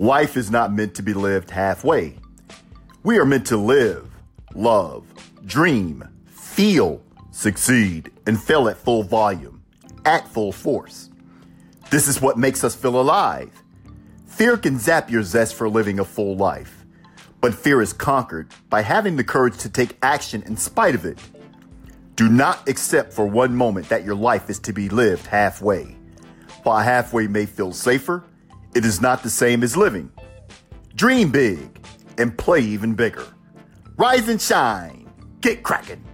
Life is not meant to be lived halfway. We are meant to live, love, dream, feel, succeed, and fail at full volume, at full force. This is what makes us feel alive. Fear can zap your zest for living a full life, but fear is conquered by having the courage to take action in spite of it. Do not accept for one moment that your life is to be lived halfway. While halfway may feel safer, it is not the same as living. Dream big and play even bigger. Rise and shine. Get cracking.